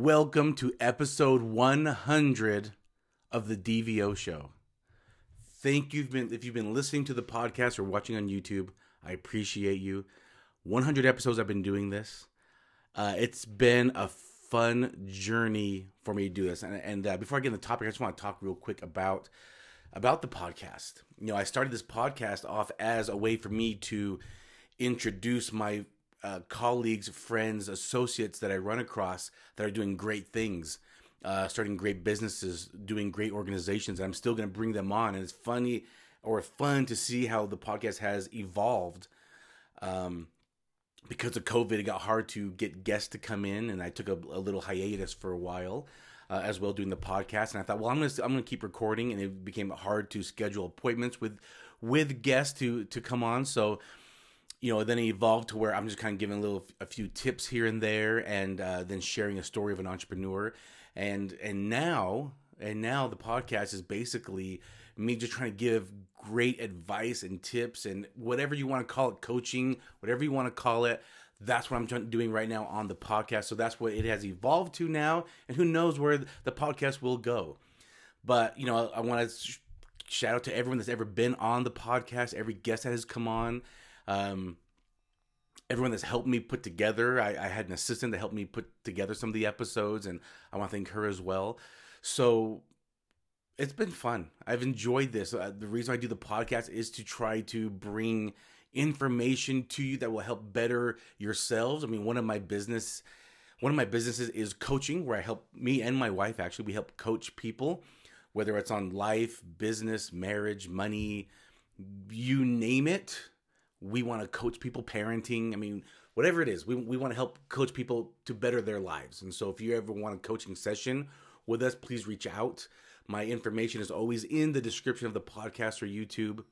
Welcome to episode 100 of the DVO show. Thank you been if you've been listening to the podcast or watching on YouTube. I appreciate you. 100 episodes I've been doing this. Uh, it's been a fun journey for me to do this. And, and uh, before I get into the topic, I just want to talk real quick about about the podcast. You know, I started this podcast off as a way for me to introduce my uh, colleagues, friends, associates that I run across that are doing great things, uh, starting great businesses, doing great organizations. And I'm still going to bring them on. And it's funny or fun to see how the podcast has evolved. Um, because of COVID, it got hard to get guests to come in, and I took a, a little hiatus for a while. Uh, as well doing the podcast and I thought well I'm gonna I'm gonna keep recording and it became hard to schedule appointments with with guests to to come on so you know, then it evolved to where I'm just kind of giving a little, a few tips here and there, and uh, then sharing a story of an entrepreneur, and and now, and now the podcast is basically me just trying to give great advice and tips and whatever you want to call it, coaching, whatever you want to call it. That's what I'm doing right now on the podcast. So that's what it has evolved to now, and who knows where the podcast will go. But you know, I want to shout out to everyone that's ever been on the podcast, every guest that has come on um, everyone that's helped me put together. I, I, had an assistant that helped me put together some of the episodes, and I want to thank her as well. So it's been fun. I've enjoyed this. Uh, the reason I do the podcast is to try to bring information to you that will help better yourselves. I mean, one of my business one of my businesses is coaching where I help me and my wife actually we help coach people whether it's on life, business, marriage, money, you name it we want to coach people parenting. I mean, whatever it is, we, we want to help coach people to better their lives. And so if you ever want a coaching session with us, please reach out. My information is always in the description of the podcast or YouTube.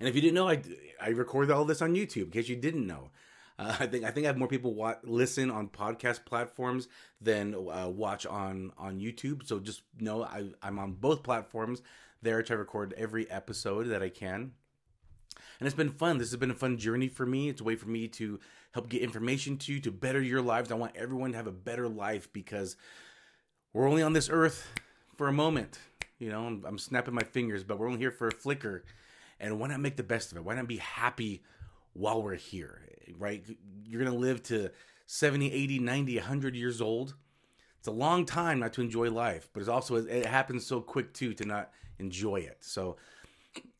And if you didn't know, I, I recorded all this on YouTube in case you didn't know. Uh, I think I think I have more people wa- listen on podcast platforms than uh, watch on on YouTube. So just know I, I'm on both platforms there to record every episode that I can and it's been fun. This has been a fun journey for me. It's a way for me to help get information to you to better your lives. I want everyone to have a better life because we're only on this earth for a moment. You know, I'm, I'm snapping my fingers, but we're only here for a flicker. And why not make the best of it? Why not be happy while we're here, right? You're going to live to 70, 80, 90, 100 years old. It's a long time not to enjoy life, but it's also, it happens so quick too to not enjoy it. So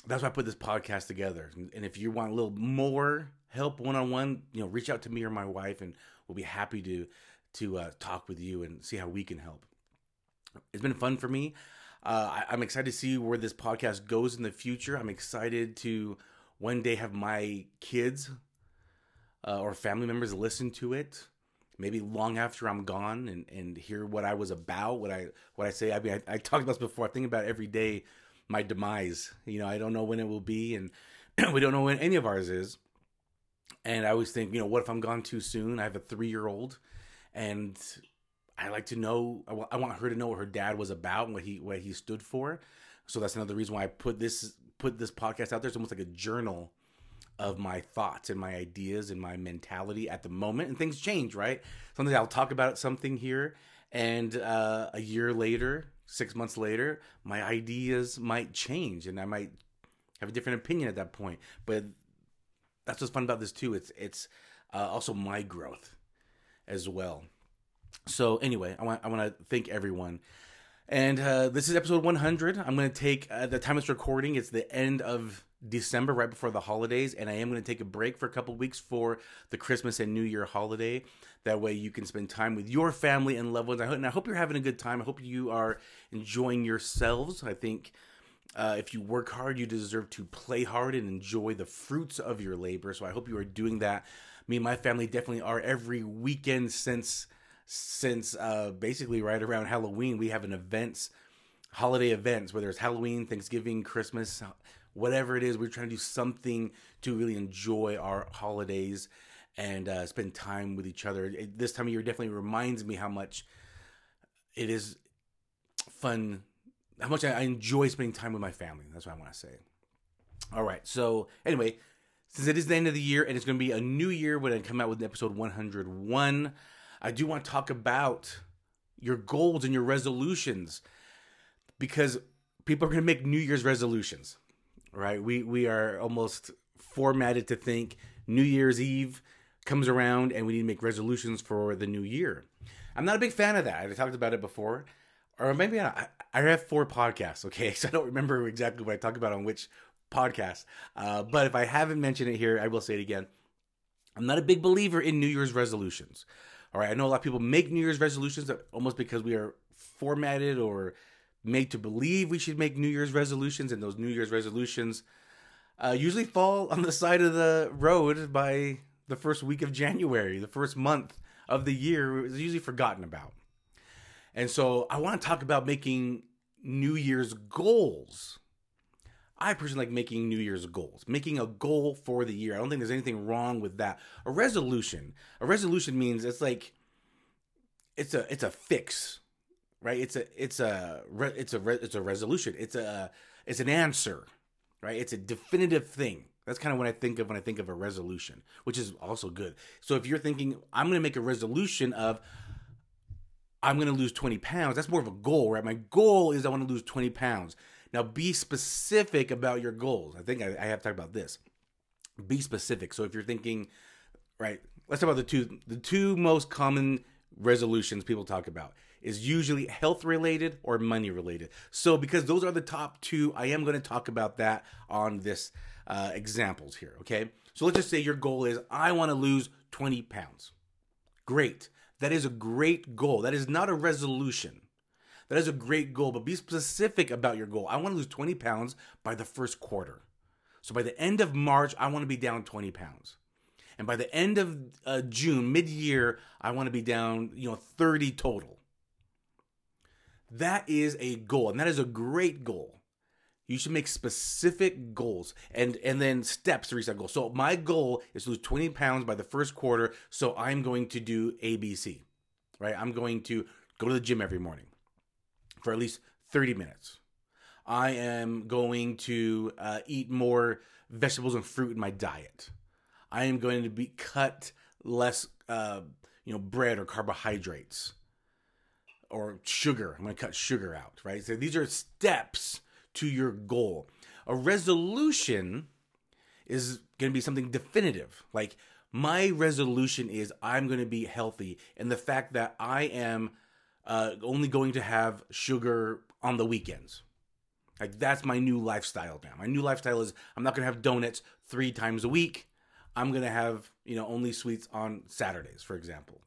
that's why I put this podcast together. And if you want a little more help one on one, you know, reach out to me or my wife, and we'll be happy to to uh, talk with you and see how we can help. It's been fun for me. Uh, I, am excited to see where this podcast goes in the future. I'm excited to one day have my kids uh, or family members listen to it. Maybe long after I'm gone and, and hear what I was about, what I what I say. I mean, I, I talked about this before. I think about every day my demise. You know, I don't know when it will be, and we don't know when any of ours is. And I always think, you know, what if I'm gone too soon? I have a three year old, and I like to know. I want her to know what her dad was about and what he what he stood for. So that's another reason why I put this put this podcast out there. It's almost like a journal of my thoughts and my ideas and my mentality at the moment. And things change, right? Sometimes I'll talk about something here, and uh, a year later, six months later, my ideas might change and I might have a different opinion at that point. But that's what's fun about this too. It's it's uh, also my growth as well. So anyway, I want I want to thank everyone. And uh, this is episode 100. I'm going to take uh, the time it's recording. It's the end of December, right before the holidays, and I am going to take a break for a couple weeks for the Christmas and New Year holiday. That way, you can spend time with your family and loved ones. I hope, and I hope you're having a good time. I hope you are enjoying yourselves. I think uh, if you work hard, you deserve to play hard and enjoy the fruits of your labor. So I hope you are doing that. Me and my family definitely are every weekend since since uh, basically right around Halloween. We have an events, holiday events, whether it's Halloween, Thanksgiving, Christmas whatever it is, we're trying to do something to really enjoy our holidays and uh, spend time with each other. It, this time of year definitely reminds me how much it is fun, how much I, I enjoy spending time with my family. That's what I want to say. All right. So, anyway, since it is the end of the year and it's going to be a new year when I come out with episode 101, I do want to talk about your goals and your resolutions because people are going to make New Year's resolutions, right? We we are almost formatted to think New Year's Eve comes around and we need to make resolutions for the new year. I'm not a big fan of that. I talked about it before, or maybe I, I have four podcasts. Okay, so I don't remember exactly what I talk about on which podcast. Uh, but if I haven't mentioned it here, I will say it again. I'm not a big believer in New Year's resolutions. All right, I know a lot of people make New Year's resolutions almost because we are formatted or made to believe we should make New Year's resolutions, and those New Year's resolutions uh, usually fall on the side of the road by the first week of January, the first month of the year is usually forgotten about. And so I want to talk about making New Year's goals. I personally like making New Year's goals, making a goal for the year. I don't think there's anything wrong with that. A resolution, a resolution means it's like it's a it's a fix, right? It's a it's a it's a it's a resolution. It's a it's an answer, right? It's a definitive thing. That's kind of what I think of when I think of a resolution, which is also good. So if you're thinking, I'm going to make a resolution of, I'm going to lose 20 pounds, that's more of a goal, right? My goal is I want to lose 20 pounds. Now be specific about your goals. I think I, I have to talk about this. Be specific. So if you're thinking, right, let's talk about the two the two most common resolutions people talk about is usually health related or money related. So because those are the top two, I am going to talk about that on this uh, examples here, okay? So let's just say your goal is I want to lose 20 pounds. Great. That is a great goal. That is not a resolution. That is a great goal, but be specific about your goal. I want to lose 20 pounds by the first quarter. So by the end of March, I want to be down 20 pounds. And by the end of uh, June, mid year, I want to be down, you know, 30 total. That is a goal, and that is a great goal. You should make specific goals and and then steps to reach that goal. So my goal is to lose 20 pounds by the first quarter. So I'm going to do ABC, right? I'm going to go to the gym every morning for at least 30 minutes. I am going to uh, eat more vegetables and fruit in my diet. I am going to be cut less, uh, you know, bread or carbohydrates or sugar. I'm going to cut sugar out, right? So these are steps to your goal. A resolution is going to be something definitive. Like my resolution is I'm going to be healthy, and the fact that I am uh, only going to have sugar on the weekends. Like that's my new lifestyle now. My new lifestyle is I'm not going to have donuts three times a week. I'm going to have you know only sweets on Saturdays, for example.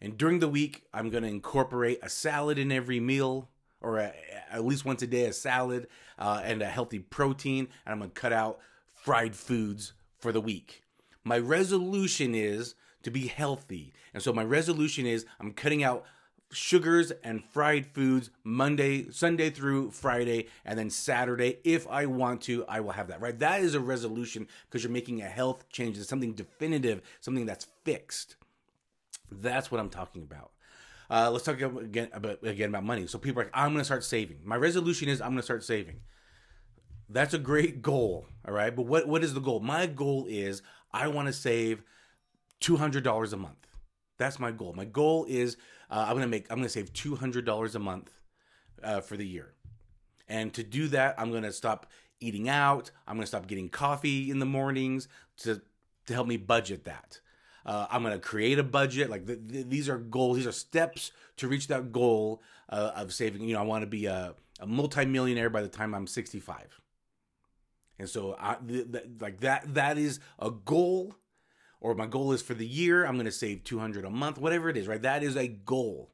And during the week, I'm going to incorporate a salad in every meal or a, at least once a day a salad uh, and a healthy protein. And I'm to cut out fried foods for the week. My resolution is to be healthy. And so my resolution is I'm cutting out sugars and fried foods Monday, Sunday through Friday, and then Saturday. If I want to, I will have that, right? That is a resolution because you're making a health change. It's something definitive, something that's fixed. That's what I'm talking about. Uh, let's talk again about again about money. So people are like, I'm going to start saving. My resolution is I'm going to start saving. That's a great goal, all right. But what what is the goal? My goal is I want to save two hundred dollars a month. That's my goal. My goal is uh, I'm going to make I'm going to save two hundred dollars a month uh, for the year, and to do that, I'm going to stop eating out. I'm going to stop getting coffee in the mornings to to help me budget that. Uh, I'm going to create a budget. Like th- th- these are goals. These are steps to reach that goal uh, of saving. You know, I want to be a, a multimillionaire by the time I'm 65. And so, I, th- like that, that is a goal. Or my goal is for the year, I'm going to save 200 a month, whatever it is, right? That is a goal.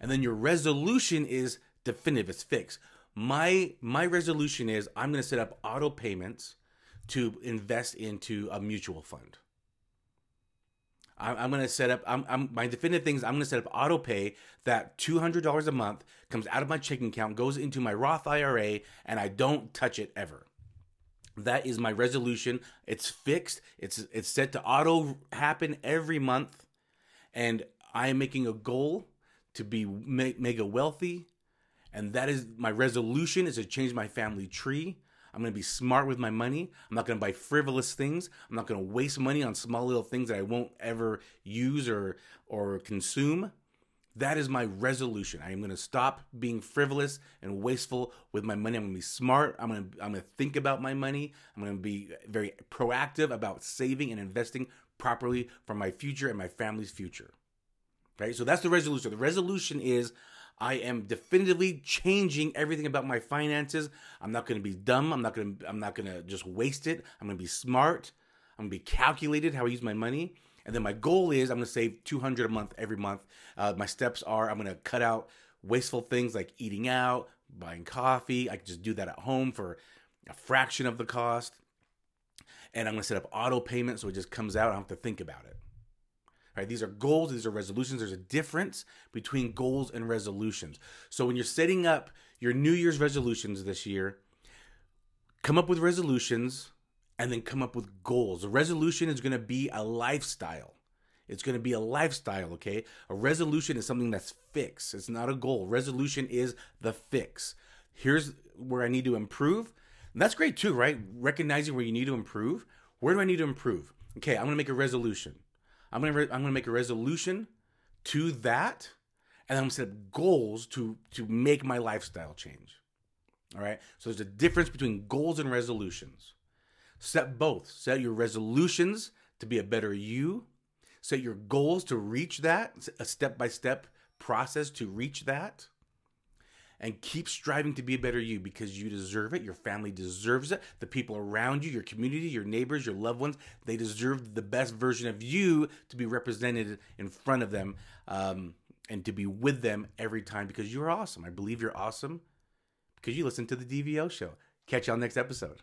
And then your resolution is definitive. It's fixed. My my resolution is I'm going to set up auto payments to invest into a mutual fund. I'm, I'm going to set up. I'm, I'm my definitive things. I'm going to set up auto pay that two hundred dollars a month comes out of my checking account, goes into my Roth IRA, and I don't touch it ever. That is my resolution. It's fixed. It's it's set to auto happen every month, and I am making a goal to be make mega wealthy, and that is my resolution is to change my family tree. I'm going to be smart with my money. I'm not going to buy frivolous things. I'm not going to waste money on small little things that I won't ever use or or consume. That is my resolution. I am going to stop being frivolous and wasteful with my money. I'm going to be smart. I'm going to I'm going to think about my money. I'm going to be very proactive about saving and investing properly for my future and my family's future. Right? So that's the resolution. The resolution is I am definitively changing everything about my finances. I'm not going to be dumb. I'm not going to I'm not going to just waste it. I'm going to be smart. I'm going to be calculated how I use my money. And then my goal is I'm going to save 200 a month every month. Uh, my steps are I'm going to cut out wasteful things like eating out, buying coffee. I can just do that at home for a fraction of the cost. And I'm going to set up auto payment so it just comes out. I don't have to think about it. Right? These are goals, these are resolutions. There's a difference between goals and resolutions. So when you're setting up your New Year's resolutions this year, come up with resolutions and then come up with goals. A resolution is going to be a lifestyle. It's going to be a lifestyle, okay? A resolution is something that's fixed. It's not a goal. Resolution is the fix. Here's where I need to improve. And that's great too, right? Recognizing where you need to improve. Where do I need to improve? Okay, I'm going to make a resolution. I'm to re- I'm to make a resolution to that and I'm to set goals to to make my lifestyle change. All right? So there's a difference between goals and resolutions. Set both. Set your resolutions to be a better you. Set your goals to reach that, a step by step process to reach that. And keep striving to be a better you because you deserve it. Your family deserves it. The people around you, your community, your neighbors, your loved ones, they deserve the best version of you to be represented in front of them um, and to be with them every time because you're awesome. I believe you're awesome because you listen to the DVO show. Catch y'all next episode.